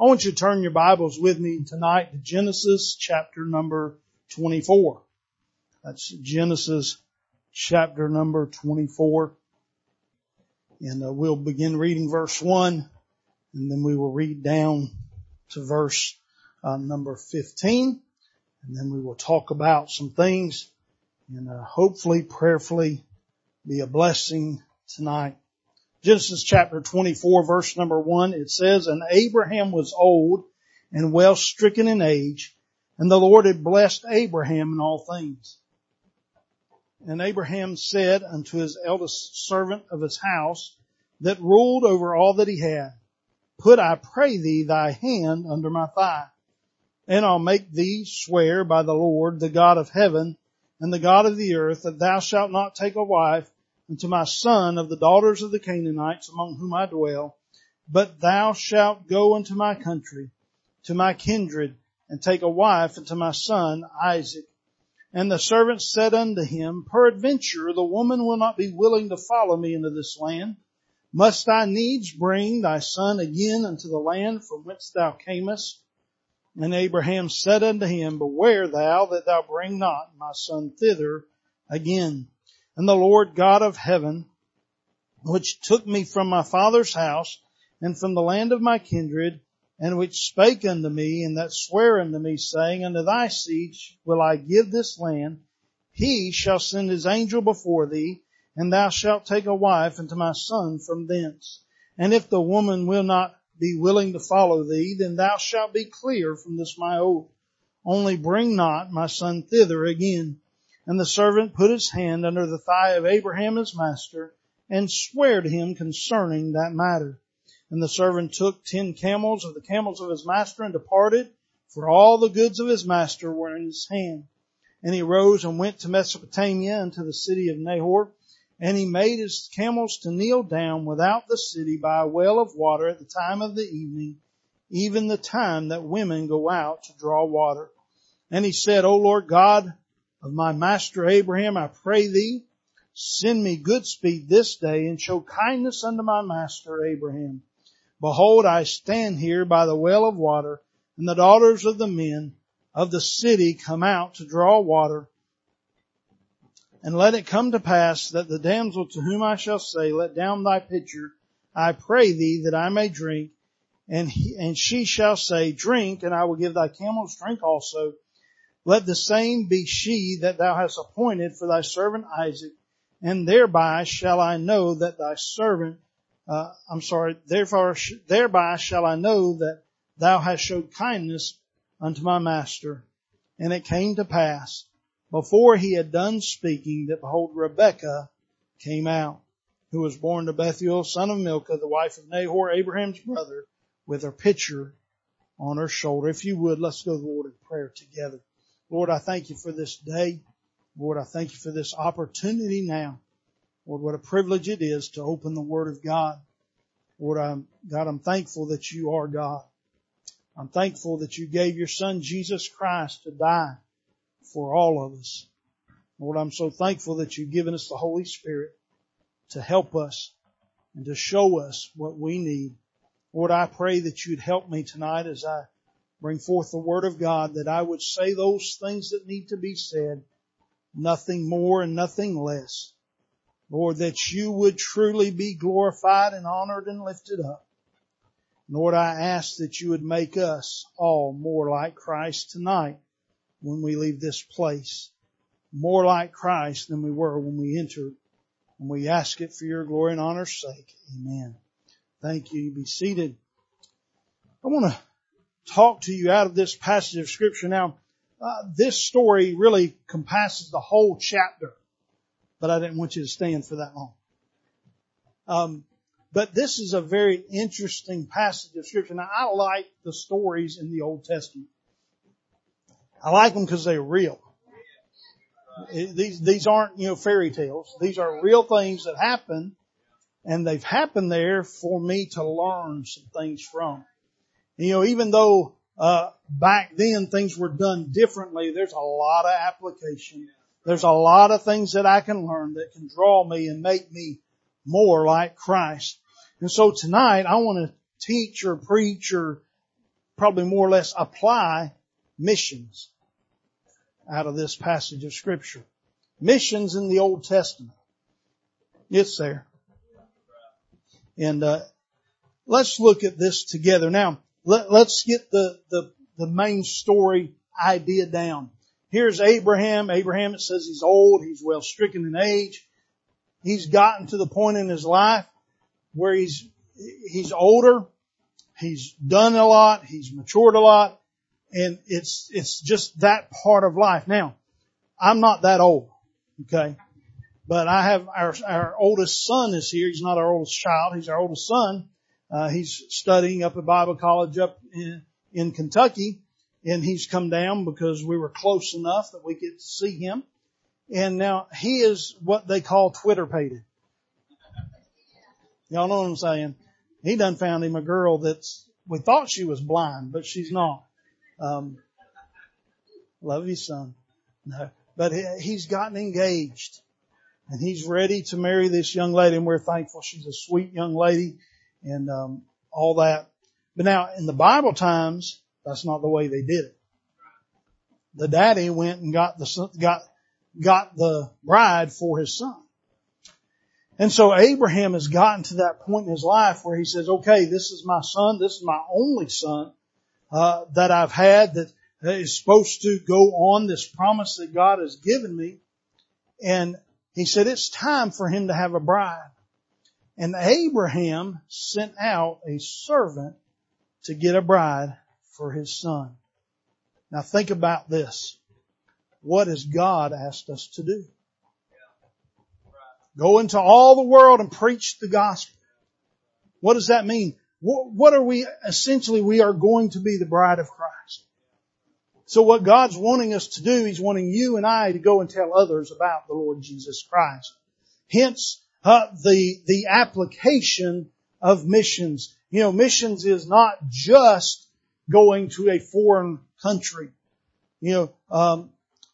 I want you to turn your Bibles with me tonight to Genesis chapter number 24. That's Genesis chapter number 24. And uh, we'll begin reading verse 1 and then we will read down to verse uh, number 15 and then we will talk about some things and uh, hopefully prayerfully be a blessing tonight. Genesis chapter 24 verse number 1 it says, And Abraham was old and well stricken in age and the Lord had blessed Abraham in all things. And Abraham said unto his eldest servant of his house that ruled over all that he had, Put I pray thee thy hand under my thigh, and I'll make thee swear by the Lord, the God of heaven and the God of the earth, that thou shalt not take a wife unto my son of the daughters of the Canaanites among whom I dwell, but thou shalt go unto my country, to my kindred, and take a wife unto my son Isaac. And the servant said unto him, Peradventure the woman will not be willing to follow me into this land. Must I needs bring thy son again unto the land from whence thou camest? And Abraham said unto him, Beware thou that thou bring not my son thither again. And the Lord God of heaven, which took me from my father's house and from the land of my kindred, and which spake unto me, and that sware unto me, saying, Unto thy seed will I give this land, he shall send his angel before thee, and thou shalt take a wife unto my son from thence. And if the woman will not be willing to follow thee, then thou shalt be clear from this my oath. Only bring not my son thither again. And the servant put his hand under the thigh of Abraham his master, and sware to him concerning that matter. And the servant took ten camels of the camels of his master and departed, for all the goods of his master were in his hand. And he rose and went to Mesopotamia unto the city of Nahor, and he made his camels to kneel down without the city by a well of water at the time of the evening, even the time that women go out to draw water. And he said, O Lord God of my master Abraham, I pray thee, send me good speed this day and show kindness unto my master Abraham Behold, I stand here by the well of water, and the daughters of the men of the city come out to draw water. And let it come to pass that the damsel to whom I shall say, let down thy pitcher, I pray thee that I may drink, and, he, and she shall say, drink, and I will give thy camels drink also. Let the same be she that thou hast appointed for thy servant Isaac, and thereby shall I know that thy servant uh, I'm sorry, therefore, thereby shall I know that thou hast showed kindness unto my master. And it came to pass, before he had done speaking, that behold, Rebekah came out, who was born to Bethuel, son of Milcah, the wife of Nahor, Abraham's brother, with her pitcher on her shoulder. If you would, let's go to the Lord in prayer together. Lord, I thank you for this day. Lord, I thank you for this opportunity now Lord, what a privilege it is to open the Word of God. Lord, I'm, God, I'm thankful that you are God. I'm thankful that you gave your Son Jesus Christ to die for all of us. Lord, I'm so thankful that you've given us the Holy Spirit to help us and to show us what we need. Lord, I pray that you'd help me tonight as I bring forth the Word of God, that I would say those things that need to be said, nothing more and nothing less. Lord, that you would truly be glorified and honored and lifted up. Lord, I ask that you would make us all more like Christ tonight when we leave this place. More like Christ than we were when we entered. And we ask it for your glory and honor's sake. Amen. Thank you. Be seated. I want to talk to you out of this passage of scripture. Now, uh, this story really compasses the whole chapter but I didn't want you to stand for that long. Um, but this is a very interesting passage of scripture. Now I like the stories in the Old Testament. I like them because they're real. These, these aren't, you know, fairy tales. These are real things that happen and they've happened there for me to learn some things from. You know, even though, uh, back then things were done differently, there's a lot of application there's a lot of things that I can learn that can draw me and make me more like Christ. And so tonight I want to teach or preach or probably more or less apply missions out of this passage of scripture. Missions in the Old Testament. It's there. And, uh, let's look at this together. Now, let, us get the, the, the main story idea down. Here's Abraham. Abraham, it says he's old, he's well stricken in age. He's gotten to the point in his life where he's, he's older, he's done a lot, he's matured a lot, and it's, it's just that part of life. Now, I'm not that old, okay? But I have our, our oldest son is here. He's not our oldest child. He's our oldest son. Uh, he's studying up at Bible college up in, in Kentucky and he's come down because we were close enough that we could see him. And now he is what they call Twitter pated. Y'all know what I'm saying? He done found him a girl that's, we thought she was blind, but she's not. Um, love you, son. No, but he, he's gotten engaged and he's ready to marry this young lady and we're thankful. She's a sweet young lady and, um, all that. But now in the Bible times, that's not the way they did it. The daddy went and got the, got, got the bride for his son. And so Abraham has gotten to that point in his life where he says, okay, this is my son. This is my only son, uh, that I've had that is supposed to go on this promise that God has given me. And he said, it's time for him to have a bride. And Abraham sent out a servant to get a bride for his son. Now think about this. What has God asked us to do? Go into all the world and preach the gospel. What does that mean? What are we, essentially we are going to be the bride of Christ. So what God's wanting us to do, He's wanting you and I to go and tell others about the Lord Jesus Christ. Hence, uh, the, the application of missions. You know, missions is not just going to a foreign country. You know, um,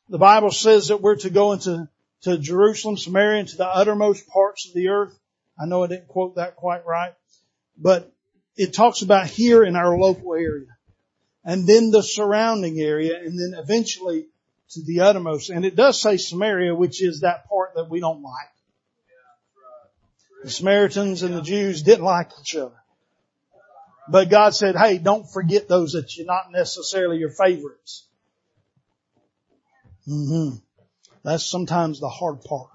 the Bible says that we're to go into to Jerusalem, Samaria, and to the uttermost parts of the earth. I know I didn't quote that quite right, but it talks about here in our local area, and then the surrounding area, and then eventually to the uttermost. And it does say Samaria, which is that part that we don't like. The Samaritans and the Jews didn't like each other. But God said, hey, don't forget those that you're not necessarily your favorites. Mm-hmm. That's sometimes the hard part.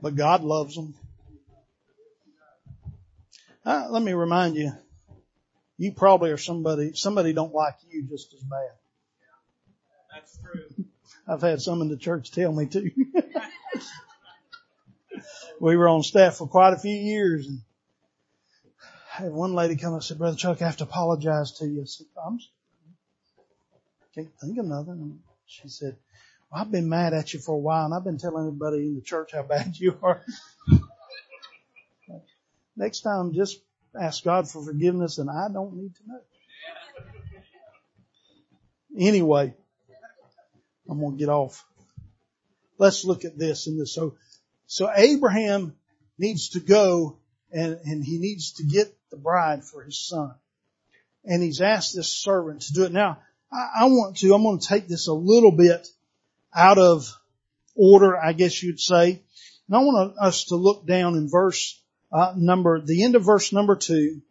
But God loves them. Uh, let me remind you, you probably are somebody, somebody don't like you just as bad. That's true. I've had some in the church tell me too. we were on staff for quite a few years and I had one lady come up and said, Brother Chuck, I have to apologize to you. I said, I'm, can't think of nothing. She said, well, I've been mad at you for a while and I've been telling everybody in the church how bad you are. Next time, just ask God for forgiveness and I don't need to know. Anyway, I'm going to get off. Let's look at this in this. So, so Abraham needs to go and, and he needs to get the bride for his son. And he's asked this servant to do it. Now, I, I want to, I'm going to take this a little bit out of order, I guess you'd say. And I want us to look down in verse uh, number, the end of verse number two,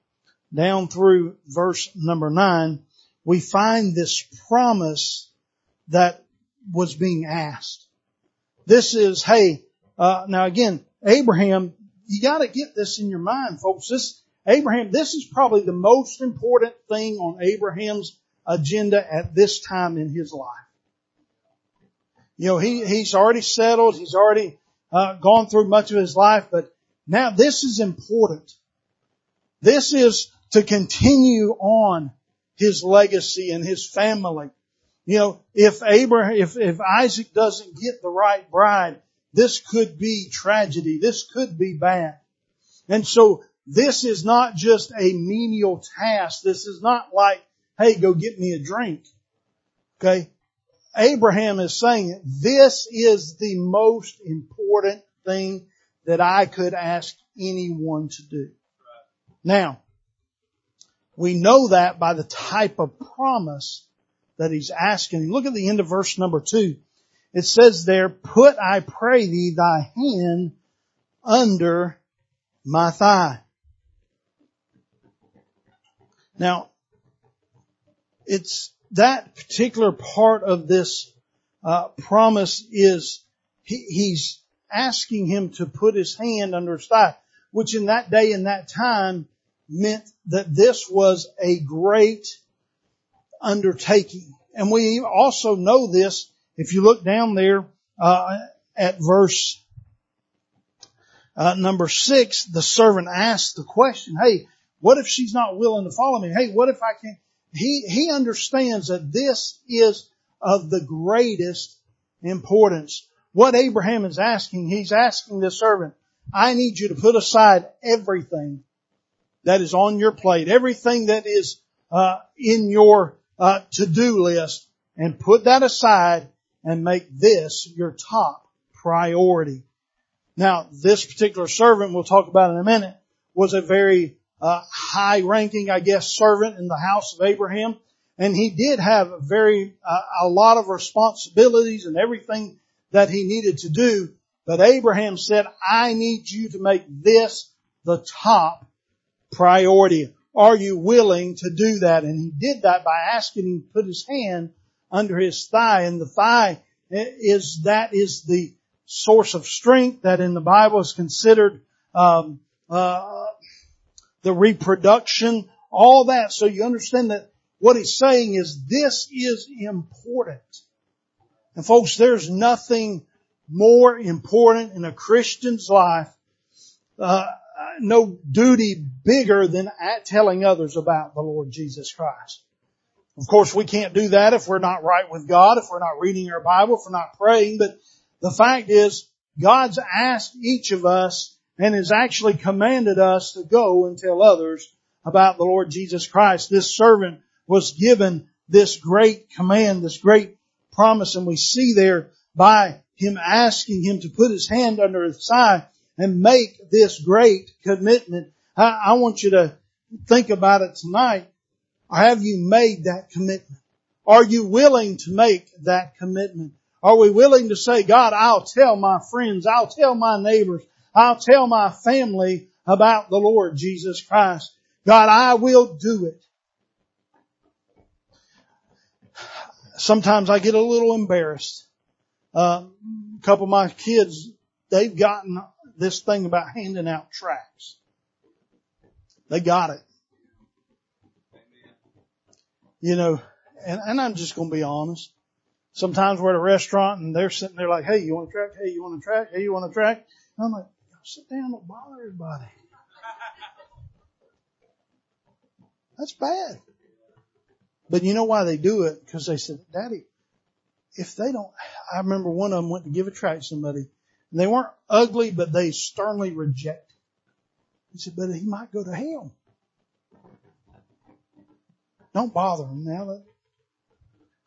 down through verse number nine, we find this promise that was being asked. This is, hey, uh, now again, Abraham, you gotta get this in your mind, folks. This, Abraham, this is probably the most important thing on Abraham's agenda at this time in his life. You know, he, he's already settled, he's already uh, gone through much of his life, but now this is important. This is to continue on his legacy and his family. You know, if Abraham, if, if Isaac doesn't get the right bride, this could be tragedy. This could be bad. And so this is not just a menial task. This is not like, hey, go get me a drink. Okay? Abraham is saying this is the most important thing that I could ask anyone to do. Now, we know that by the type of promise that he's asking. Look at the end of verse number two. It says there, put I pray thee thy hand under my thigh. Now, it's that particular part of this uh, promise is he, he's asking him to put his hand under his thigh, which in that day and that time meant that this was a great undertaking. And we also know this if you look down there uh, at verse uh, number six. The servant asks the question, "Hey, what if she's not willing to follow me? Hey, what if I can't?" He he understands that this is of the greatest importance. What Abraham is asking, he's asking the servant, "I need you to put aside everything that is on your plate, everything that is uh, in your uh, to-do list, and put that aside and make this your top priority. Now, this particular servant we'll talk about in a minute was a very uh, high-ranking, I guess, servant in the house of Abraham, and he did have a very uh, a lot of responsibilities and everything that he needed to do. But Abraham said, "I need you to make this the top priority. Are you willing to do that? And he did that by asking him to put his hand under his thigh. And the thigh is, that is the source of strength that in the Bible is considered, um, uh, the reproduction, all that. So you understand that what he's saying is this is important. And folks, there's nothing more important in a Christian's life uh, no duty bigger than telling others about the Lord Jesus Christ. Of course, we can't do that if we're not right with God, if we're not reading our Bible, if we're not praying, but the fact is, God's asked each of us and has actually commanded us to go and tell others about the Lord Jesus Christ. This servant was given this great command, this great promise, and we see there by him asking him to put his hand under his thigh, and make this great commitment. I, I want you to think about it tonight. Have you made that commitment? Are you willing to make that commitment? Are we willing to say, God, I'll tell my friends, I'll tell my neighbors, I'll tell my family about the Lord Jesus Christ. God, I will do it. Sometimes I get a little embarrassed. Uh, a couple of my kids, they've gotten this thing about handing out tracts. They got it. You know, and, and I'm just going to be honest. Sometimes we're at a restaurant and they're sitting there like, hey, you want a tract? Hey, you want a tract? Hey, you want a tract? And I'm like, sit down, don't bother everybody. That's bad. But you know why they do it? Because they said, Daddy, if they don't, I remember one of them went to give a tract to somebody and they weren't ugly, but they sternly rejected. He said, but he might go to hell. Don't bother them now.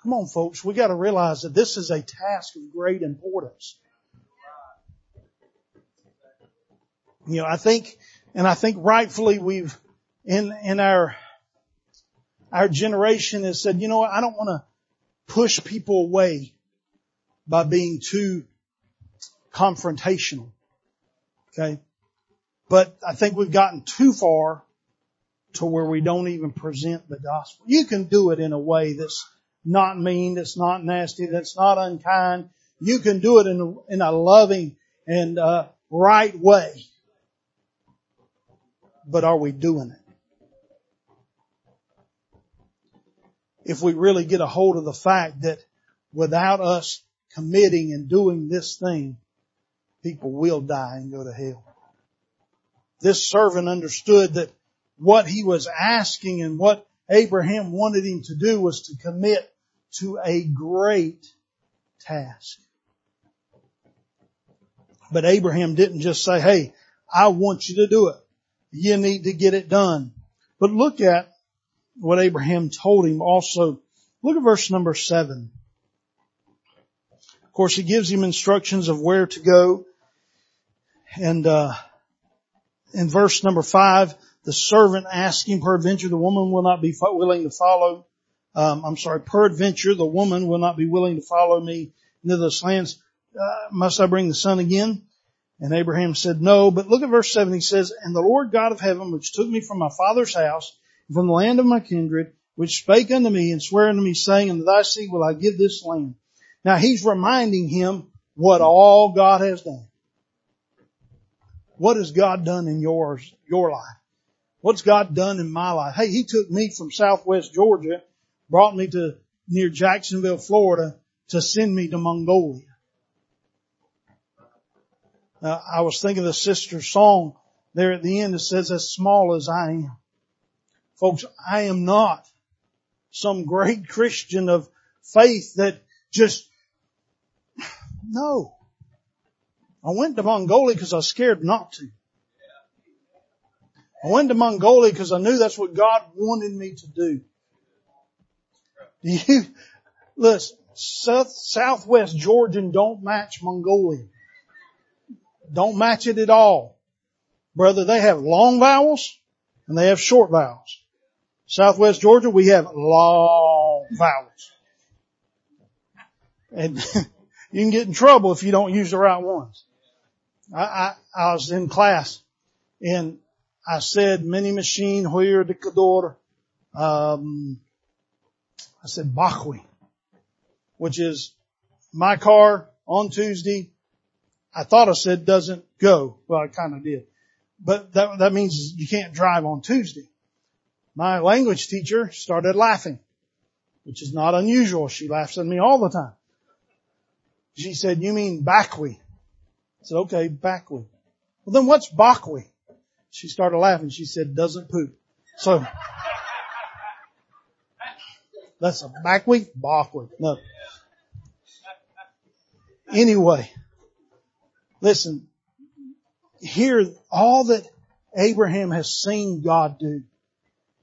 Come on, folks. We got to realize that this is a task of great importance. You know, I think, and I think rightfully we've, in, in our, our generation has said, you know what, I don't want to push people away by being too confrontational. Okay. But I think we've gotten too far to where we don't even present the gospel. You can do it in a way that's not mean, that's not nasty, that's not unkind. You can do it in a, in a loving and uh, right way. But are we doing it? If we really get a hold of the fact that without us committing and doing this thing, people will die and go to hell. This servant understood that what he was asking and what Abraham wanted him to do was to commit to a great task. But Abraham didn't just say, hey, I want you to do it. You need to get it done. But look at what Abraham told him also. Look at verse number seven. Of course, he gives him instructions of where to go. And uh, in verse number five, the servant asking, peradventure the woman will not be willing to follow. Um, I'm sorry, peradventure the woman will not be willing to follow me into this lands. Uh, must I bring the son again? And Abraham said, no, but look at verse 7. He says, and the Lord God of heaven, which took me from my father's house, from the land of my kindred, which spake unto me and sware unto me, saying, unto thy seed will I give this land. Now he's reminding him what all God has done. What has God done in yours, your life? What's God done in my life? Hey, He took me from southwest Georgia, brought me to near Jacksonville, Florida to send me to Mongolia. Uh, I was thinking of the sister's song there at the end. It says, as small as I am. Folks, I am not some great Christian of faith that just, no. I went to Mongolia because I was scared not to. I went to Mongolia because I knew that's what God wanted me to do. Do you, listen, South, Southwest Georgian don't match Mongolia. Don't match it at all. Brother, they have long vowels and they have short vowels. Southwest Georgia, we have long vowels. And you can get in trouble if you don't use the right ones. I, I, I was in class and I said mini machine huir de. Um, I said Bakwi, which is my car on Tuesday I thought I said doesn't go. Well, I kind of did. But that, that means you can't drive on Tuesday. My language teacher started laughing, which is not unusual. She laughs at me all the time. She said, you mean Bakwi? I said, okay, Bakwi. Well then what's Bakwi? She started laughing. She said, doesn't poop. So, that's a back Bakwi? Bakwi. No. Anyway, Listen, hear all that Abraham has seen God do.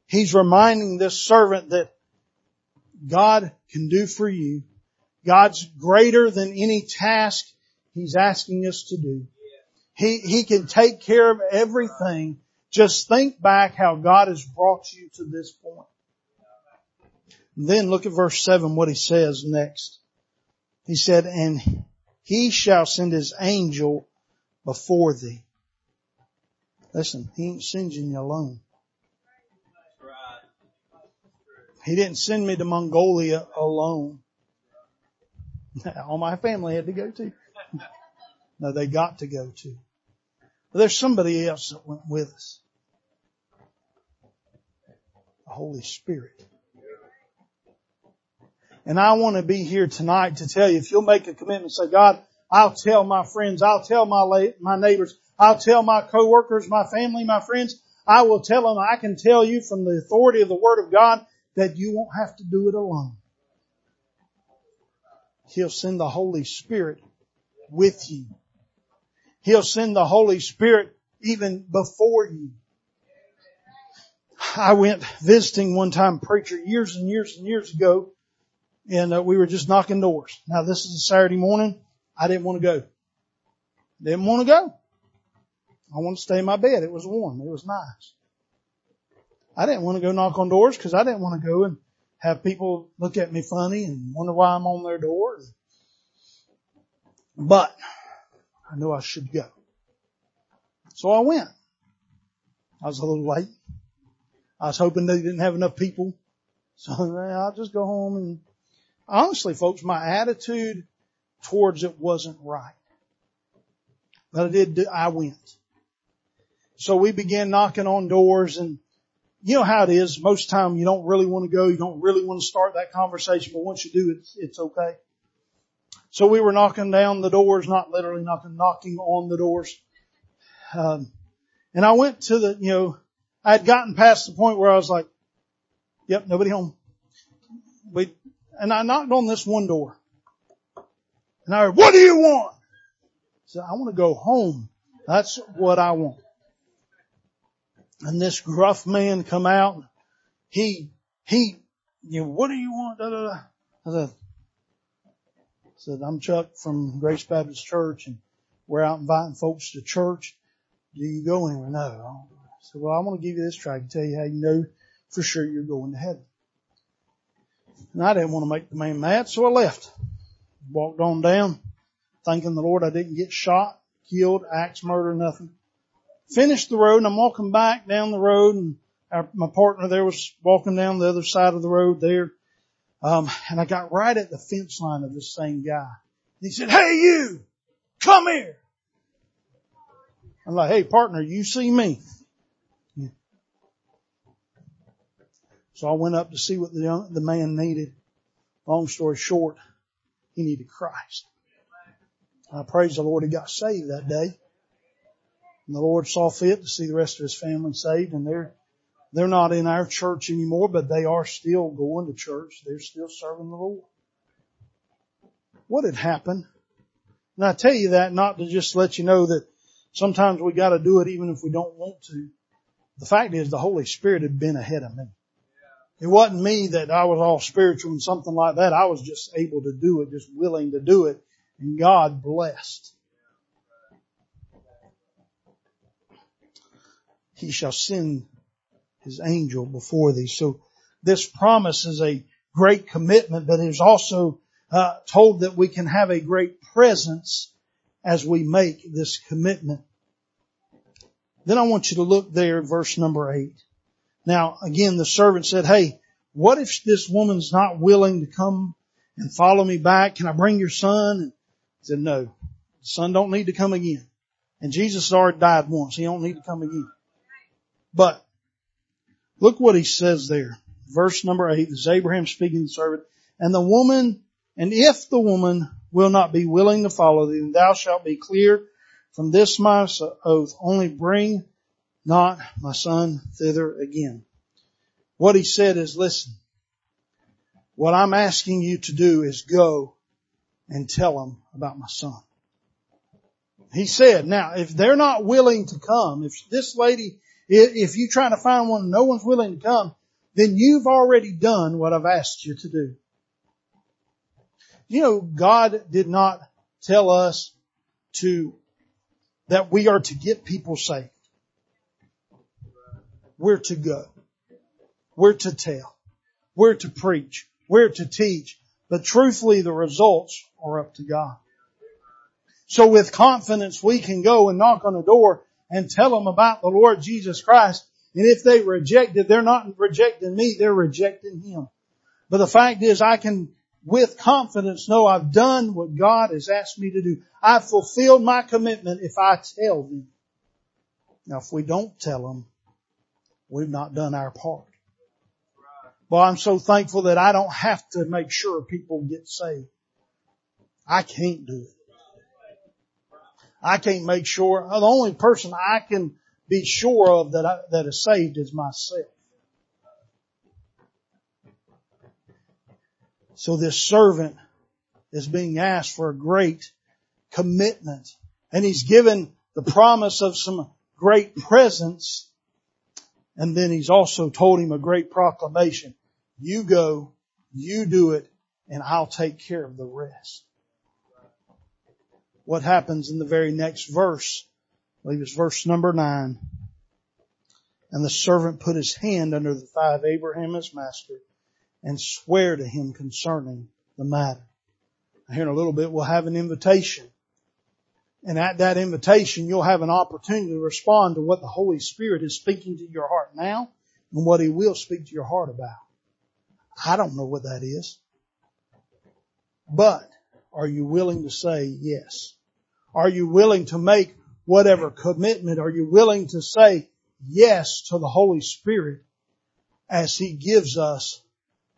He's reminding this servant that God can do for you. God's greater than any task He's asking us to do. He, he can take care of everything. Just think back how God has brought you to this point. Then look at verse 7, what he says next. He said, and he shall send his angel before thee. Listen, he ain't sending you alone. He didn't send me to Mongolia alone. All my family had to go to. No, they got to go to. But there's somebody else that went with us. The Holy Spirit. And I want to be here tonight to tell you, if you'll make a commitment, say, God, I'll tell my friends, I'll tell my, my neighbors, I'll tell my coworkers, my family, my friends, I will tell them, I can tell you from the authority of the Word of God that you won't have to do it alone. He'll send the Holy Spirit with you. He'll send the Holy Spirit even before you. I went visiting one time preacher years and years and years ago and uh, we were just knocking doors. Now this is a Saturday morning. I didn't want to go. Didn't want to go. I wanted to stay in my bed. It was warm. It was nice. I didn't want to go knock on doors because I didn't want to go and have people look at me funny and wonder why I'm on their door. But I knew I should go. So I went. I was a little late. I was hoping they didn't have enough people. So I'll just go home and honestly folks, my attitude towards it wasn't right. But I did, I went. So we began knocking on doors and you know how it is. Most time you don't really want to go. You don't really want to start that conversation, but once you do, it's, it's okay. So we were knocking down the doors, not literally knocking, knocking on the doors. Um, and I went to the, you know, I had gotten past the point where I was like, yep, nobody home. We, and I knocked on this one door. And I heard, what do you want? I said, I want to go home. That's what I want. And this gruff man come out. He, he, you know, what do you want? Da, da, da. I said, said, I'm Chuck from Grace Baptist Church and we're out inviting folks to church. Do you go anywhere? No. said, well, I want to give you this track and tell you how you know for sure you're going to heaven. And I didn't want to make the man mad, so I left. Walked on down, thanking the Lord I didn't get shot, killed, axe murder, nothing. Finished the road and I'm walking back down the road and our, my partner there was walking down the other side of the road there. Um, and I got right at the fence line of this same guy. He said, Hey you, come here. I'm like, Hey partner, you see me. So I went up to see what the young, the man needed. Long story short, he needed Christ. I praise the Lord he got saved that day. And the Lord saw fit to see the rest of his family saved and they're, they're not in our church anymore, but they are still going to church. They're still serving the Lord. What had happened? And I tell you that not to just let you know that sometimes we gotta do it even if we don't want to. The fact is the Holy Spirit had been ahead of me. It wasn't me that I was all spiritual and something like that. I was just able to do it, just willing to do it. And God blessed. He shall send his angel before thee. So this promise is a great commitment, but it is also uh, told that we can have a great presence as we make this commitment. Then I want you to look there, verse number eight. Now, again, the servant said, Hey, what if this woman's not willing to come and follow me back? Can I bring your son? And he said, No, the son don't need to come again. And Jesus already died once. He don't need to come again. But look what he says there. Verse number eight is Abraham speaking to the servant. And the woman, and if the woman will not be willing to follow thee, then thou shalt be clear from this my oath. Only bring not my son thither again. What he said is, listen, what I'm asking you to do is go and tell them about my son. He said, now, if they're not willing to come, if this lady, if you try to find one and no one's willing to come, then you've already done what I've asked you to do. You know, God did not tell us to, that we are to get people saved. We're to go. We're to tell. We're to preach. We're to teach. But truthfully, the results are up to God. So with confidence, we can go and knock on a door and tell them about the Lord Jesus Christ. And if they reject it, they're not rejecting me, they're rejecting Him. But the fact is, I can with confidence know I've done what God has asked me to do. I've fulfilled my commitment if I tell them. Now if we don't tell them, we've not done our part. Well, I'm so thankful that I don't have to make sure people get saved. I can't do it. I can't make sure. The only person I can be sure of that I, that is saved is myself. So this servant is being asked for a great commitment and he's given the promise of some great presence and then he's also told him a great proclamation. You go, you do it, and I'll take care of the rest. What happens in the very next verse? I believe it's verse number nine. And the servant put his hand under the thigh of Abraham his master and swear to him concerning the matter. Here in a little bit we'll have an invitation and at that invitation, you'll have an opportunity to respond to what the Holy Spirit is speaking to your heart now and what He will speak to your heart about. I don't know what that is. But are you willing to say yes? Are you willing to make whatever commitment? Are you willing to say yes to the Holy Spirit as He gives us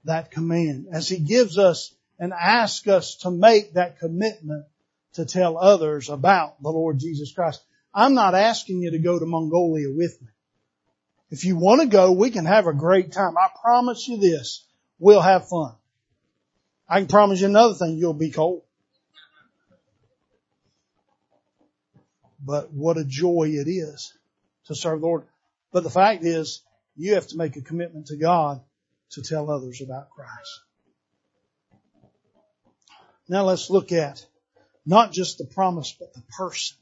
that command, as He gives us and asks us to make that commitment to tell others about the Lord Jesus Christ. I'm not asking you to go to Mongolia with me. If you want to go, we can have a great time. I promise you this. We'll have fun. I can promise you another thing. You'll be cold. But what a joy it is to serve the Lord. But the fact is, you have to make a commitment to God to tell others about Christ. Now let's look at not just the promise, but the person.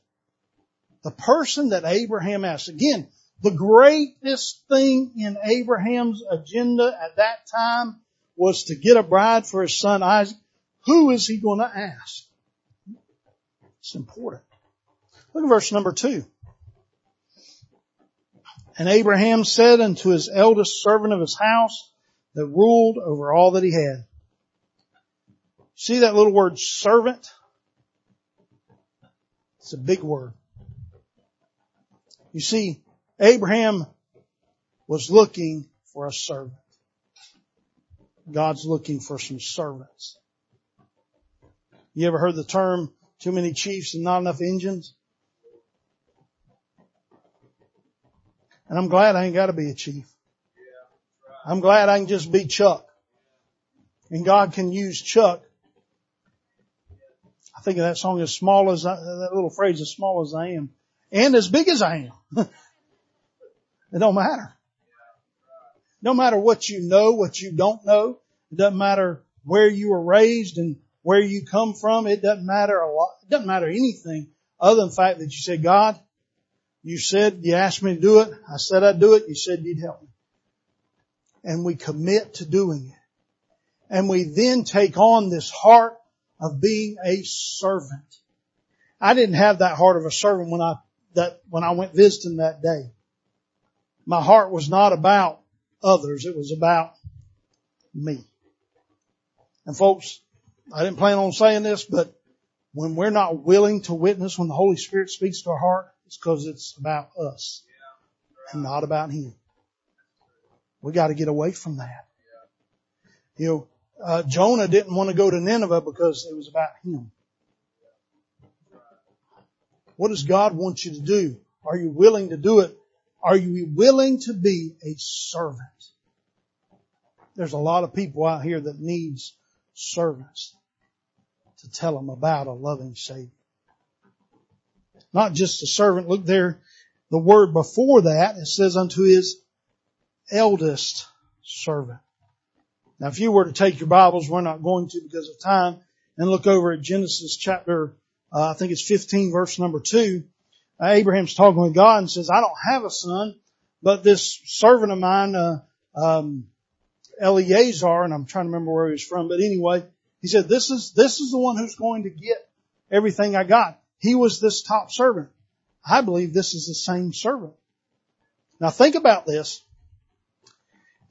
The person that Abraham asked. Again, The greatest thing in Abraham's agenda at that time was to get a bride for his son Isaac. Who is he going to ask? It's important. Look at verse number two. And Abraham said unto his eldest servant of his house that ruled over all that he had. See that little word servant? It's a big word. You see, Abraham was looking for a servant. God's looking for some servants. You ever heard the term too many chiefs and not enough Injuns? And I'm glad I ain't got to be a chief. I'm glad I can just be Chuck. And God can use Chuck. I think of that song as small as I, that little phrase, as small as I am and as big as I am. it don't matter. No matter what you know, what you don't know. It doesn't matter where you were raised and where you come from. It doesn't matter a lot. It doesn't matter anything other than the fact that you say, God, you said you asked me to do it. I said I'd do it. You said you'd help me. And we commit to doing it. And we then take on this heart of being a servant. I didn't have that heart of a servant when I, that, when I went visiting that day. My heart was not about others. It was about me. And folks, I didn't plan on saying this, but when we're not willing to witness when the Holy Spirit speaks to our heart, it's because it's about us and not about Him. We got to get away from that. You know, uh, Jonah didn't want to go to Nineveh because it was about him. What does God want you to do? Are you willing to do it? Are you willing to be a servant? There's a lot of people out here that needs servants to tell them about a loving Savior. Not just a servant. Look there, the word before that, it says unto his eldest servant. Now if you were to take your Bibles, we're not going to because of time, and look over at Genesis chapter, uh, I think it's 15 verse number 2, uh, Abraham's talking with God and says, I don't have a son, but this servant of mine, uh, um, Eliezer, and I'm trying to remember where he was from, but anyway, he said, this is, this is the one who's going to get everything I got. He was this top servant. I believe this is the same servant. Now think about this.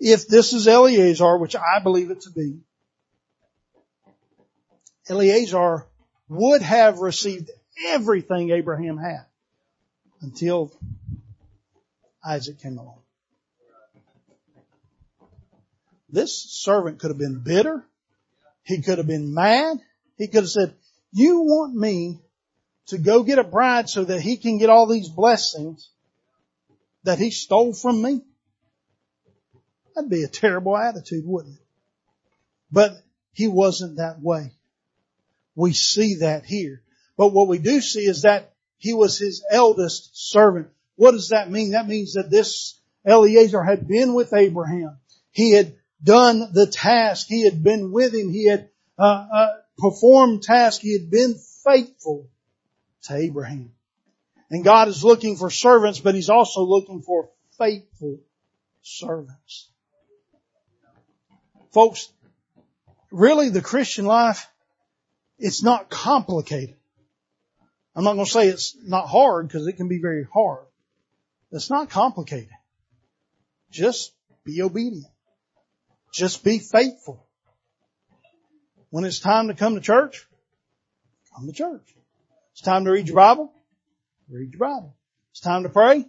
If this is Eliezer, which I believe it to be, Eliezer would have received everything Abraham had until Isaac came along. This servant could have been bitter. He could have been mad. He could have said, you want me to go get a bride so that he can get all these blessings that he stole from me? That'd be a terrible attitude, wouldn't it? But he wasn't that way. We see that here. But what we do see is that he was his eldest servant. What does that mean? That means that this Eliezer had been with Abraham. He had done the task. He had been with him. He had uh, uh, performed task. He had been faithful to Abraham. And God is looking for servants, but He's also looking for faithful servants. Folks, really the Christian life, it's not complicated. I'm not going to say it's not hard because it can be very hard. It's not complicated. Just be obedient. Just be faithful. When it's time to come to church, come to church. It's time to read your Bible, read your Bible. It's time to pray,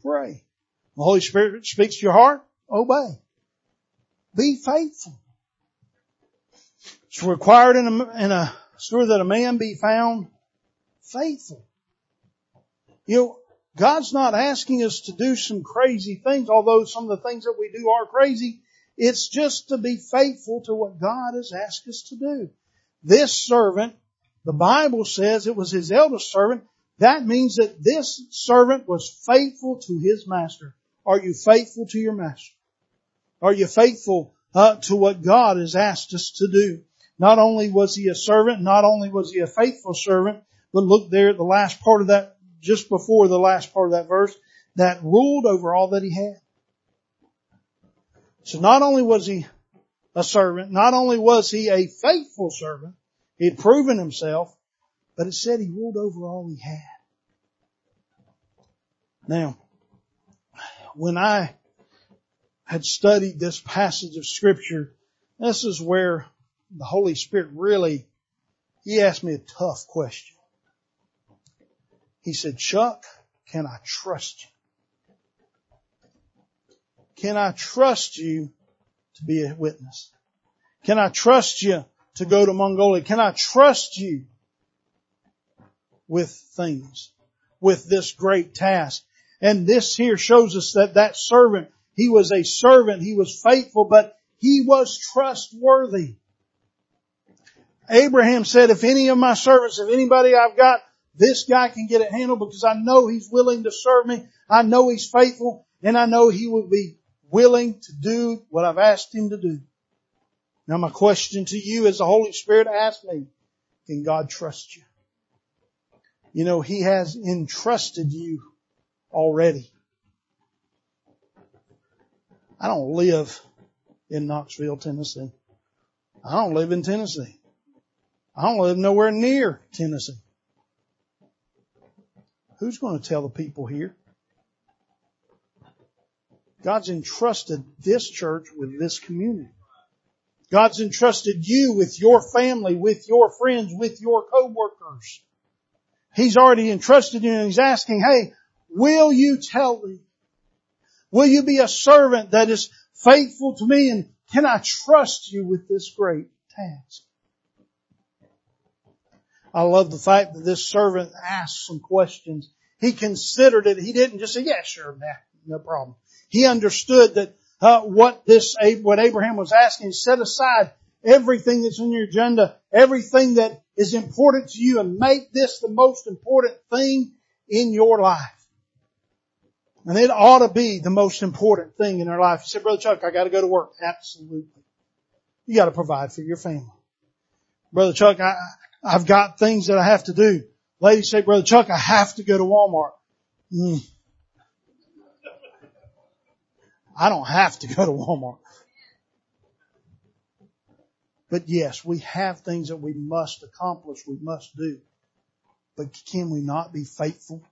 pray. The Holy Spirit speaks to your heart, obey. Be faithful. It's required in a, in a store that a man be found faithful. You know, God's not asking us to do some crazy things, although some of the things that we do are crazy. It's just to be faithful to what God has asked us to do. This servant, the Bible says it was his eldest servant. That means that this servant was faithful to his master. Are you faithful to your master? Are you faithful uh, to what God has asked us to do? Not only was he a servant, not only was he a faithful servant, but look there at the last part of that, just before the last part of that verse. that ruled over all that he had. So not only was he a servant, not only was he a faithful servant, he had proven himself, but it said he ruled over all he had. Now, when I had studied this passage of scripture, this is where the Holy Spirit really, he asked me a tough question. He said, Chuck, can I trust you? Can I trust you to be a witness? Can I trust you to go to Mongolia? Can I trust you with things, with this great task? And this here shows us that that servant, he was a servant, he was faithful, but he was trustworthy. Abraham said, if any of my servants, if anybody I've got, this guy can get it handled because I know he's willing to serve me. I know he's faithful and I know he will be willing to do what I've asked him to do. Now my question to you as the Holy Spirit asked me, can God trust you? You know, He has entrusted you already. I don't live in Knoxville, Tennessee. I don't live in Tennessee. I don't live nowhere near Tennessee. Who's going to tell the people here? God's entrusted this church with this community. God's entrusted you with your family, with your friends, with your co-workers. He's already entrusted you and He's asking, hey, will you tell me? Will you be a servant that is faithful to me and can I trust you with this great task? I love the fact that this servant asked some questions. He considered it. He didn't just say, yeah, sure, man, no problem. He understood that uh, what this, what Abraham was asking, set aside everything that's on your agenda, everything that is important to you and make this the most important thing in your life. And it ought to be the most important thing in our life. You said, Brother Chuck, I gotta go to work. Absolutely. You gotta provide for your family. Brother Chuck, I, I've got things that I have to do. Lady say, Brother Chuck, I have to go to Walmart. Mm. I don't have to go to Walmart. But yes, we have things that we must accomplish, we must do. But can we not be faithful?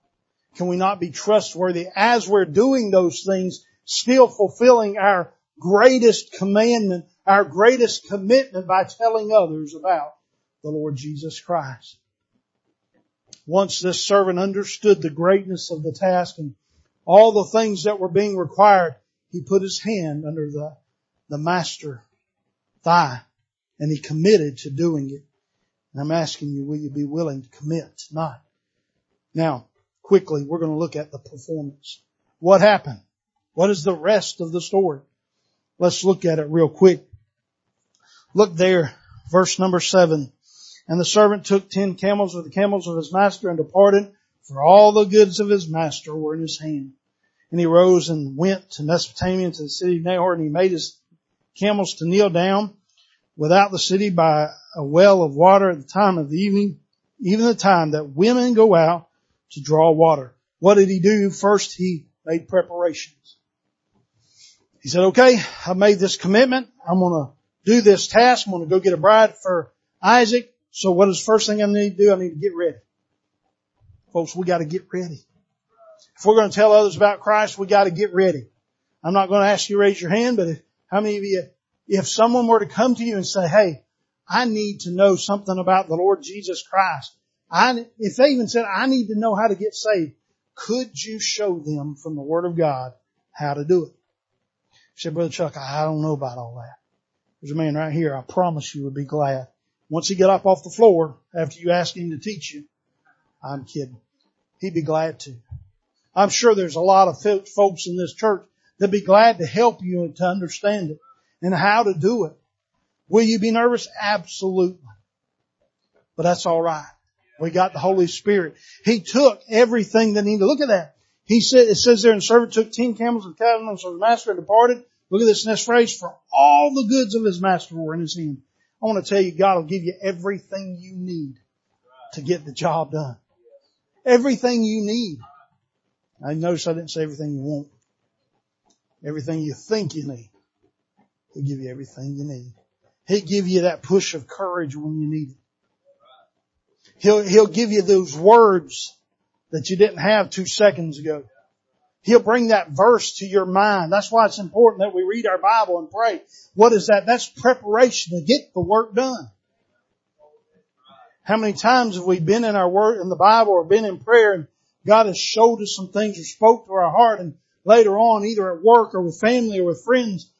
Can we not be trustworthy as we're doing those things, still fulfilling our greatest commandment, our greatest commitment by telling others about the Lord Jesus Christ? Once this servant understood the greatness of the task and all the things that were being required, he put his hand under the, the master thigh and he committed to doing it. And I'm asking you, will you be willing to commit tonight? Now, quickly, we're going to look at the performance. What happened? What is the rest of the story? Let's look at it real quick. Look there, verse number seven. And the servant took ten camels of the camels of his master and departed, for all the goods of his master were in his hand. And he rose and went to Mesopotamia to the city of Nahor and he made his camels to kneel down without the city by a well of water at the time of the evening, even the time that women go out to draw water. What did he do? First he made preparations. He said, okay, I made this commitment. I'm going to do this task. I'm going to go get a bride for Isaac. So what is the first thing I need to do? I need to get ready. Folks, we got to get ready. If we're going to tell others about Christ, we got to get ready. I'm not going to ask you to raise your hand, but if, how many of you, if someone were to come to you and say, hey, I need to know something about the Lord Jesus Christ, I, if they even said, I need to know how to get saved, could you show them from the Word of God how to do it? Said, Brother Chuck, I don't know about all that. There's a man right here, I promise you would be glad. Once he get up off the floor, after you ask him to teach you, I'm kidding. He'd be glad to. I'm sure there's a lot of folks in this church that'd be glad to help you and to understand it and how to do it. Will you be nervous? Absolutely. But that's alright. We got the Holy Spirit. He took everything that needed. Look at that. He said, it says there, and servant took ten camels and camels of his master and departed. Look at this next phrase, for all the goods of his master were in his hand. I want to tell you, God will give you everything you need to get the job done. Everything you need. I notice I didn't say everything you want. Everything you think you need. He'll give you everything you need. He'll give you that push of courage when you need it. He'll, he'll give you those words that you didn't have two seconds ago. He'll bring that verse to your mind. That's why it's important that we read our Bible and pray. What is that? That's preparation to get the work done. How many times have we been in our word in the Bible or been in prayer and God has showed us some things or spoke to our heart and later on, either at work or with family or with friends,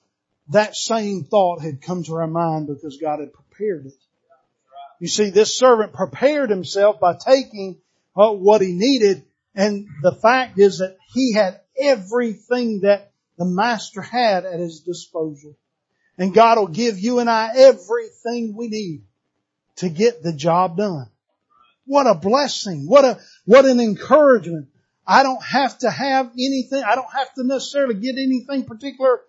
that same thought had come to our mind because God had prepared it. You see, this servant prepared himself by taking uh, what he needed and the fact is that he had everything that the master had at his disposal. And God will give you and I everything we need to get the job done. What a blessing. What a, what an encouragement. I don't have to have anything. I don't have to necessarily get anything particular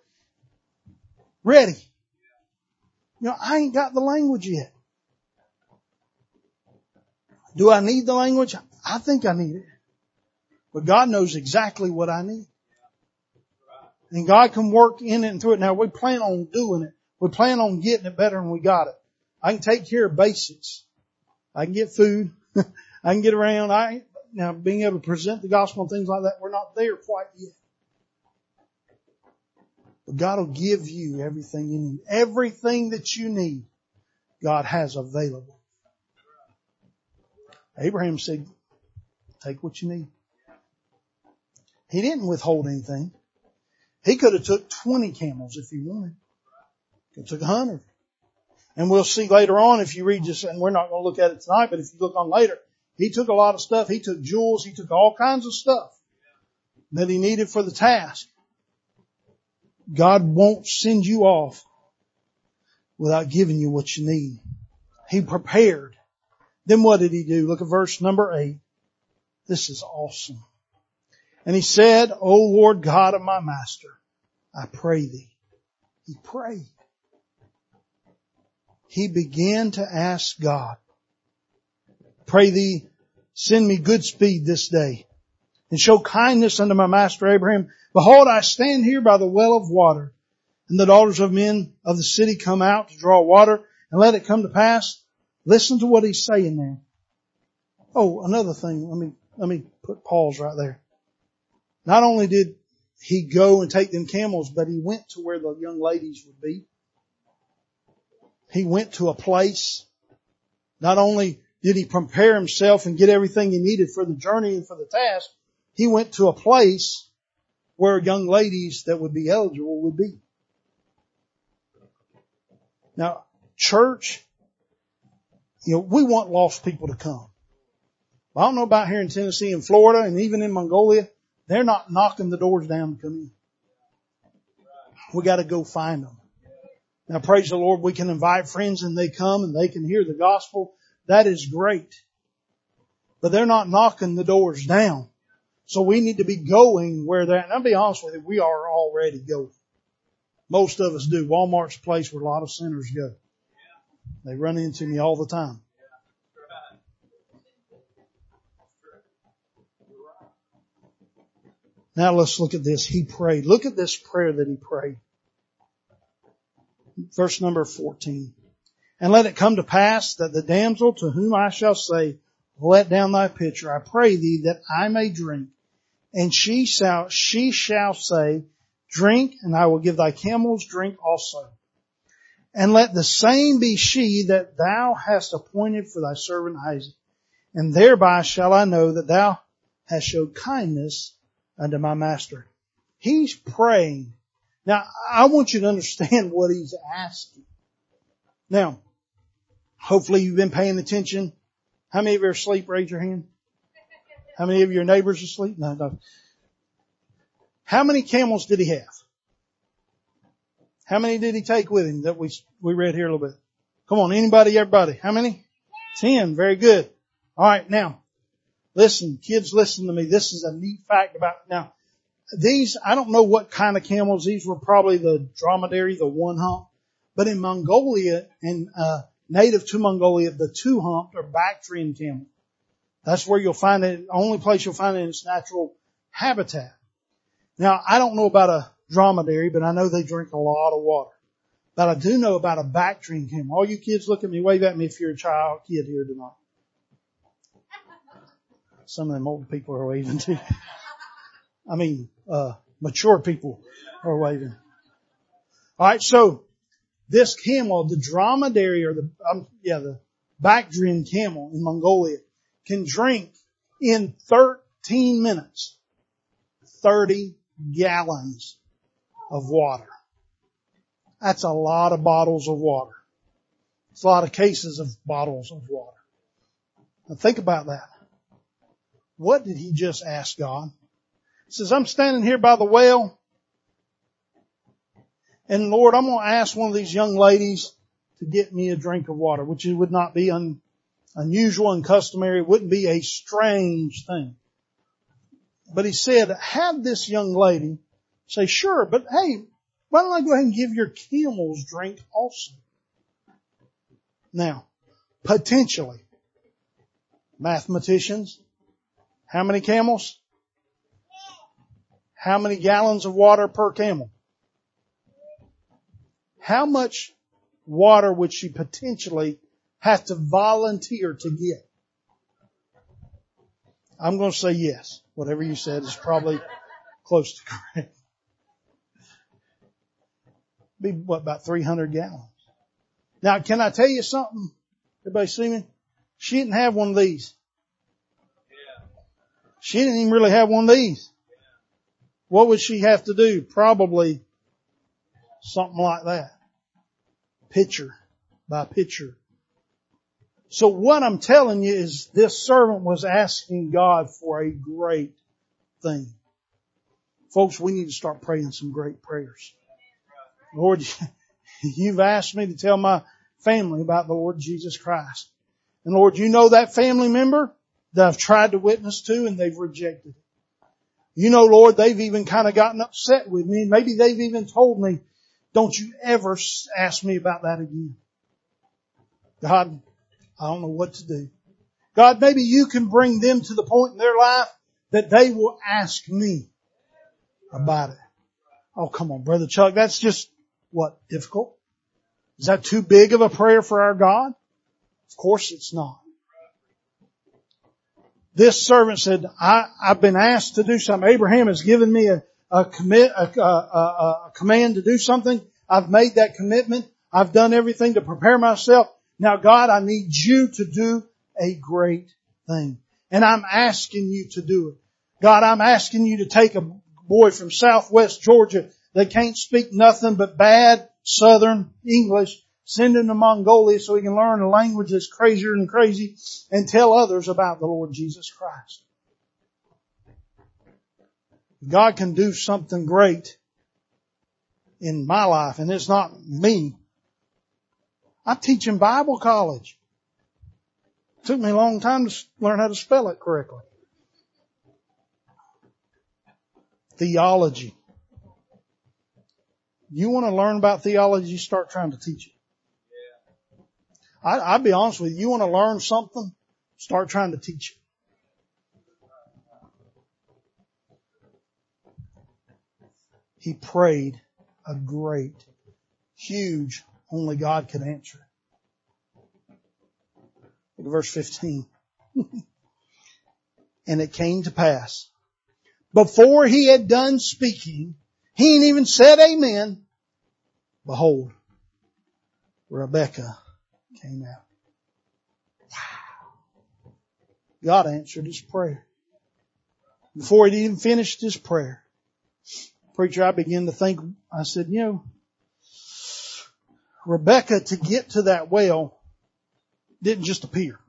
ready. You know, I ain't got the language yet. Do I need the language? I think I need it. But God knows exactly what I need. And God can work in it and through it. Now we plan on doing it. We plan on getting it better than we got it. I can take care of basics. I can get food. I can get around. I now being able to present the gospel and things like that. We're not there quite yet. But God will give you everything you need. Everything that you need, God has available. Abraham said, take what you need. He didn't withhold anything. He could have took 20 camels if he wanted. He took 100. And we'll see later on if you read this, and we're not going to look at it tonight, but if you look on later, he took a lot of stuff. He took jewels. He took all kinds of stuff that he needed for the task. God won't send you off without giving you what you need. He prepared. Then what did he do? Look at verse number eight. This is awesome. And he said, O Lord God of my master, I pray thee. He prayed. He began to ask God, pray thee, send me good speed this day and show kindness unto my master Abraham. Behold, I stand here by the well of water and the daughters of men of the city come out to draw water and let it come to pass. Listen to what he's saying there. Oh, another thing. Let me, let me put pause right there. Not only did he go and take them camels, but he went to where the young ladies would be. He went to a place. Not only did he prepare himself and get everything he needed for the journey and for the task, he went to a place where young ladies that would be eligible would be. Now, church, you know, we want lost people to come. I don't know about here in Tennessee and Florida and even in Mongolia. They're not knocking the doors down to come in. We gotta go find them. Now praise the Lord, we can invite friends and they come and they can hear the gospel. That is great. But they're not knocking the doors down. So we need to be going where they're, and I'll be honest with you, we are already going. Most of us do. Walmart's a place where a lot of sinners go. They run into me all the time. Now let's look at this. He prayed. Look at this prayer that he prayed. Verse number 14. And let it come to pass that the damsel to whom I shall say, let down thy pitcher, I pray thee that I may drink. And she shall, she shall say, drink and I will give thy camels drink also. And let the same be she that thou hast appointed for thy servant Isaac. And thereby shall I know that thou hast showed kindness unto my master. He's praying. Now, I want you to understand what he's asking. Now, hopefully you've been paying attention. How many of you are asleep? Raise your hand. How many of your neighbors are asleep? No, no. How many camels did he have? How many did he take with him that we, we read here a little bit? Come on, anybody, everybody. How many? Ten. Very good. All right, now, Listen, kids, listen to me. This is a neat fact about, now, these, I don't know what kind of camels, these were probably the dromedary, the one hump, but in Mongolia and, uh, native to Mongolia, the two humped or Bactrian camel. That's where you'll find it, the only place you'll find it in its natural habitat. Now, I don't know about a dromedary, but I know they drink a lot of water. But I do know about a Bactrian camel. All you kids look at me, wave at me if you're a child kid here tonight. Some of them old people are waving too. I mean, uh, mature people are waving. Alright, so this camel, the dromedary or the, um, yeah, the Bactrian camel in Mongolia can drink in 13 minutes 30 gallons of water. That's a lot of bottles of water. It's a lot of cases of bottles of water. Now think about that. What did he just ask God? He says, I'm standing here by the well and Lord, I'm going to ask one of these young ladies to get me a drink of water, which would not be un, unusual and customary. It wouldn't be a strange thing. But he said, have this young lady say, sure, but hey, why don't I go ahead and give your camels drink also? Now, potentially, mathematicians, how many camels? How many gallons of water per camel? How much water would she potentially have to volunteer to get? I'm going to say yes. Whatever you said is probably close to correct be what about 300 gallons. Now, can I tell you something? Everybody see me? She didn't have one of these. She didn't even really have one of these. What would she have to do? Probably something like that. Pitcher by picture. So what I'm telling you is this servant was asking God for a great thing. Folks, we need to start praying some great prayers. Lord, you've asked me to tell my family about the Lord Jesus Christ. And Lord, you know that family member that I've tried to witness to and they've rejected it. You know, Lord, they've even kind of gotten upset with me. Maybe they've even told me, don't you ever ask me about that again. God, I don't know what to do. God, maybe you can bring them to the point in their life that they will ask me about it. Oh, come on, brother Chuck. That's just what? Difficult? Is that too big of a prayer for our God? Of course it's not. This servant said, I, have been asked to do something. Abraham has given me a, a commit, a, a, a command to do something. I've made that commitment. I've done everything to prepare myself. Now God, I need you to do a great thing. And I'm asking you to do it. God, I'm asking you to take a boy from southwest Georgia they can't speak nothing but bad Southern English. Send him to Mongolia so he can learn a language that's crazier than crazy and tell others about the Lord Jesus Christ. God can do something great in my life, and it's not me. I teach in Bible college. It took me a long time to learn how to spell it correctly. Theology. You want to learn about theology, you start trying to teach it. I, I'll be honest with you. You want to learn something, start trying to teach it. He prayed a great, huge, only God could answer. Look at verse 15. and it came to pass. Before he had done speaking, he ain't even said amen. Behold, Rebecca came out. Wow. God answered his prayer. Before he even finished his prayer, preacher, I began to think, I said, you know, Rebecca to get to that well didn't just appear.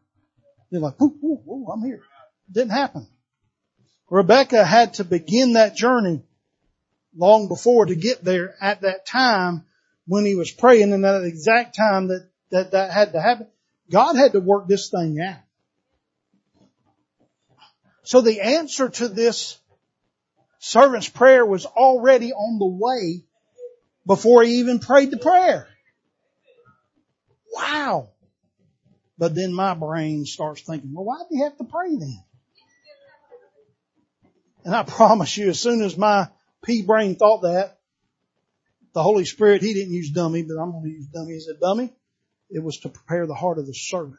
They're like, whoo, whoo, whoo, I'm here. Didn't happen. Rebecca had to begin that journey long before to get there at that time when he was praying and at the exact time that, that that had to happen. God had to work this thing out. So the answer to this servant's prayer was already on the way before he even prayed the prayer. Wow. But then my brain starts thinking, well, why do you have to pray then? And I promise you, as soon as my pea brain thought that, the Holy Spirit, He didn't use dummy, but I'm going to use dummy. He said, dummy, it was to prepare the heart of the servant.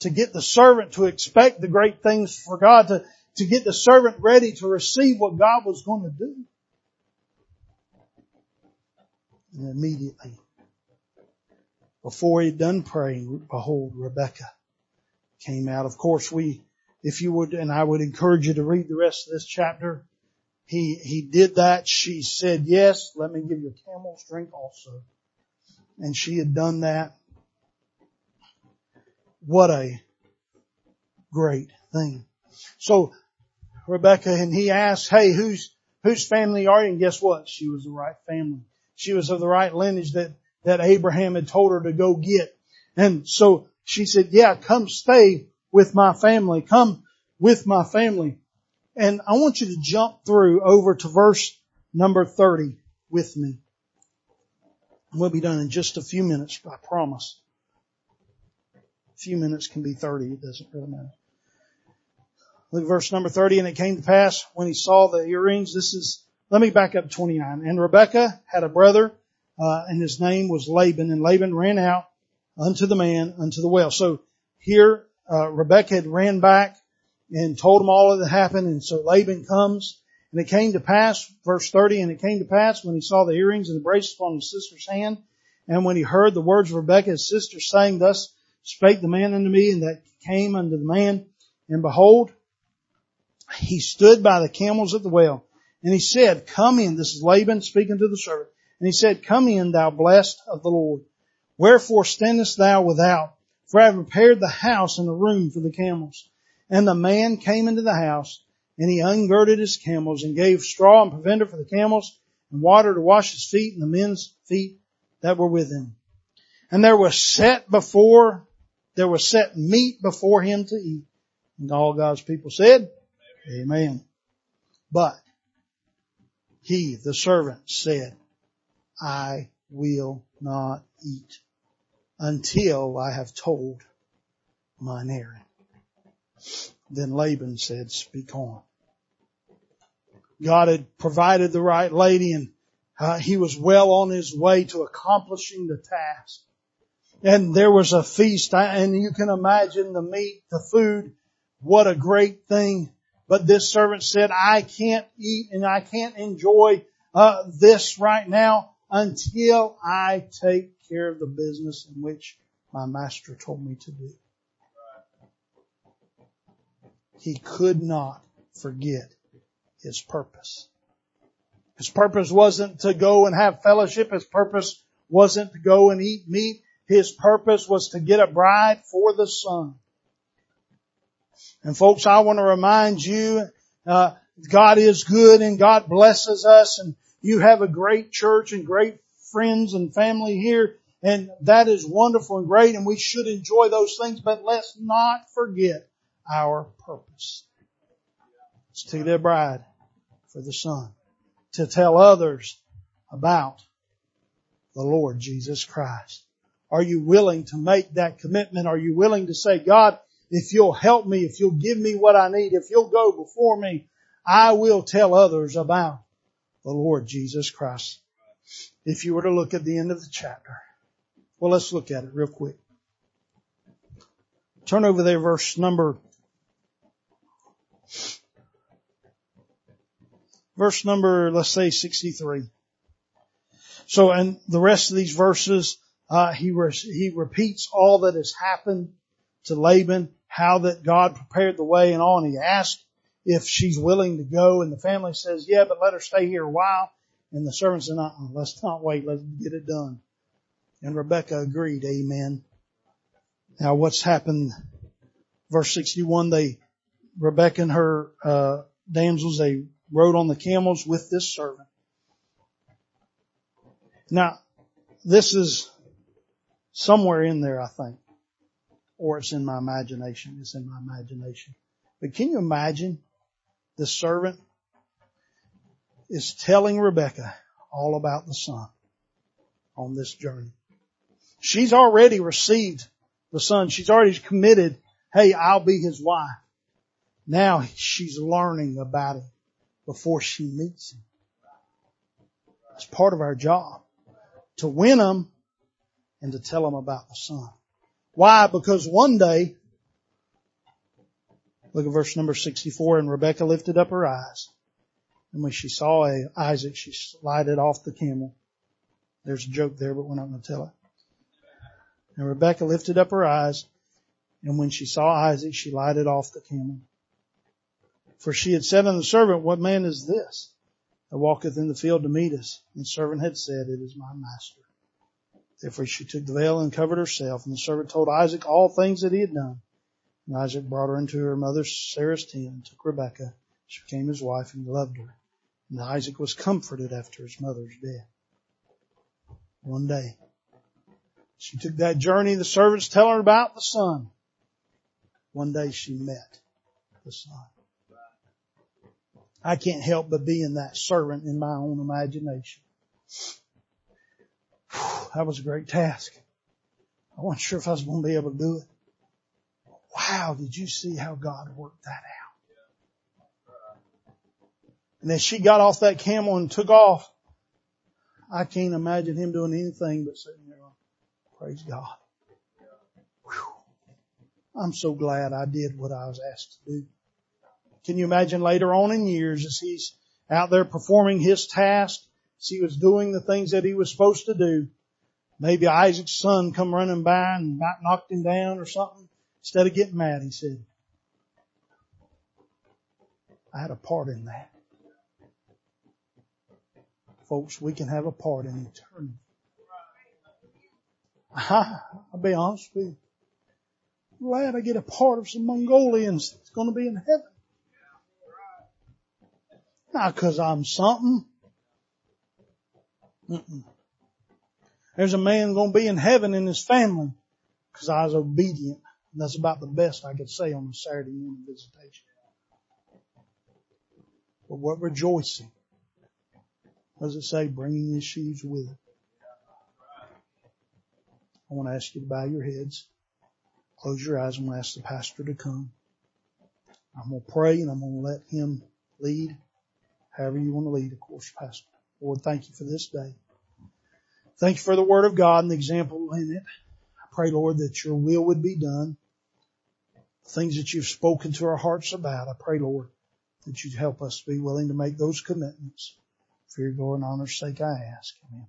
To get the servant to expect the great things for God, to, to get the servant ready to receive what God was going to do. And immediately, before he'd done praying, behold, Rebecca came out. Of course, we, if you would, and I would encourage you to read the rest of this chapter. He, he did that. She said, yes, let me give you a camel's drink also. And she had done that. What a great thing. So Rebecca and he asked, hey, whose, whose family are you? And guess what? She was the right family. She was of the right lineage that, that Abraham had told her to go get. And so she said, yeah, come stay with my family. Come with my family. And I want you to jump through over to verse number 30 with me. We'll be done in just a few minutes, I promise. A few minutes can be 30, it doesn't really matter. Look verse number 30, and it came to pass when he saw the earrings, this is, let me back up to 29. And Rebekah had a brother, uh, and his name was Laban, and Laban ran out unto the man, unto the well. So here, uh, Rebekah had ran back and told him all that happened, and so Laban comes, and it came to pass, verse 30, and it came to pass when he saw the earrings and the bracelets upon his sister's hand, and when he heard the words of Rebekah his sister saying, Thus spake the man unto me, and that came unto the man, and behold, he stood by the camels at the well, and he said, Come in. This is Laban speaking to the servant. And he said, Come in, thou blessed of the Lord. Wherefore standest thou without? For I have prepared the house and the room for the camels. And the man came into the house, and he ungirded his camels, and gave straw and provender for the camels, and water to wash his feet, and the men's feet that were with him. And there was set before, there was set meat before him to eat. And all God's people said, Amen. But he, the servant, said, I will not eat until I have told mine errand. Then Laban said, speak on. God had provided the right lady and uh, he was well on his way to accomplishing the task. And there was a feast and you can imagine the meat, the food, what a great thing but this servant said, I can't eat and I can't enjoy uh, this right now until I take care of the business in which my master told me to do. He could not forget his purpose. His purpose wasn't to go and have fellowship. His purpose wasn't to go and eat meat. His purpose was to get a bride for the son. And folks, I want to remind you, uh, God is good and God blesses us and you have a great church and great friends and family here and that is wonderful and great and we should enjoy those things, but let's not forget our purpose. It's to the bride for the son, to tell others about the Lord Jesus Christ. Are you willing to make that commitment? Are you willing to say, God, if you'll help me, if you'll give me what I need, if you'll go before me, I will tell others about the Lord Jesus Christ. If you were to look at the end of the chapter. Well, let's look at it real quick. Turn over there, verse number, verse number, let's say 63. So, and the rest of these verses, uh, he, re- he repeats all that has happened to Laban how that God prepared the way and all. And he asked if she's willing to go and the family says, yeah, but let her stay here a while. And the servant said, uh let's not wait. Let's get it done. And Rebecca agreed. Amen. Now what's happened? Verse 61, they, Rebecca and her, uh, damsels, they rode on the camels with this servant. Now, this is somewhere in there, I think or it's in my imagination. It's in my imagination. But can you imagine the servant is telling Rebecca all about the son on this journey. She's already received the son. She's already committed, hey, I'll be his wife. Now she's learning about him before she meets him. It's part of our job to win them and to tell them about the Son. Why? Because one day, look at verse number 64, and Rebecca lifted up her eyes. And when she saw Isaac, she slided off the camel. There's a joke there, but we're not going to tell it. And Rebecca lifted up her eyes, and when she saw Isaac, she lighted off the camel. For she had said unto the servant, What man is this that walketh in the field to meet us? And the servant had said, It is my master. Therefore she took the veil and covered herself, and the servant told Isaac all things that he had done. And Isaac brought her into her mother Sarah's tent and took Rebekah. She became his wife and he loved her. And Isaac was comforted after his mother's death. One day, she took that journey. The servants tell her about the son. One day she met the son. I can't help but be in that servant in my own imagination. That was a great task. I wasn't sure if I was going to be able to do it. Wow, did you see how God worked that out? And as she got off that camel and took off, I can't imagine him doing anything but sitting there, praise God. Whew. I'm so glad I did what I was asked to do. Can you imagine later on in years as he's out there performing his task, as he was doing the things that he was supposed to do, maybe Isaac's son come running by and knocked him down or something. Instead of getting mad, he said, I had a part in that. Folks, we can have a part in eternity. I'll be honest with you. I'm glad I get a part of some Mongolians that's going to be in heaven. Not because I'm something. Mm-mm. There's a man going to be in heaven in his family because I was obedient. And that's about the best I could say on a Saturday morning visitation. But what rejoicing? What does it say? Bringing his sheaves with it. I want to ask you to bow your heads. Close your eyes. Going to ask the pastor to come. I'm going to pray and I'm going to let him lead however you want to lead, of course, Pastor. Lord, thank you for this day. Thank you for the word of God and the example in it. I pray, Lord, that your will would be done. The things that you've spoken to our hearts about, I pray, Lord, that you'd help us be willing to make those commitments. For your glory and honor's sake, I ask. Amen.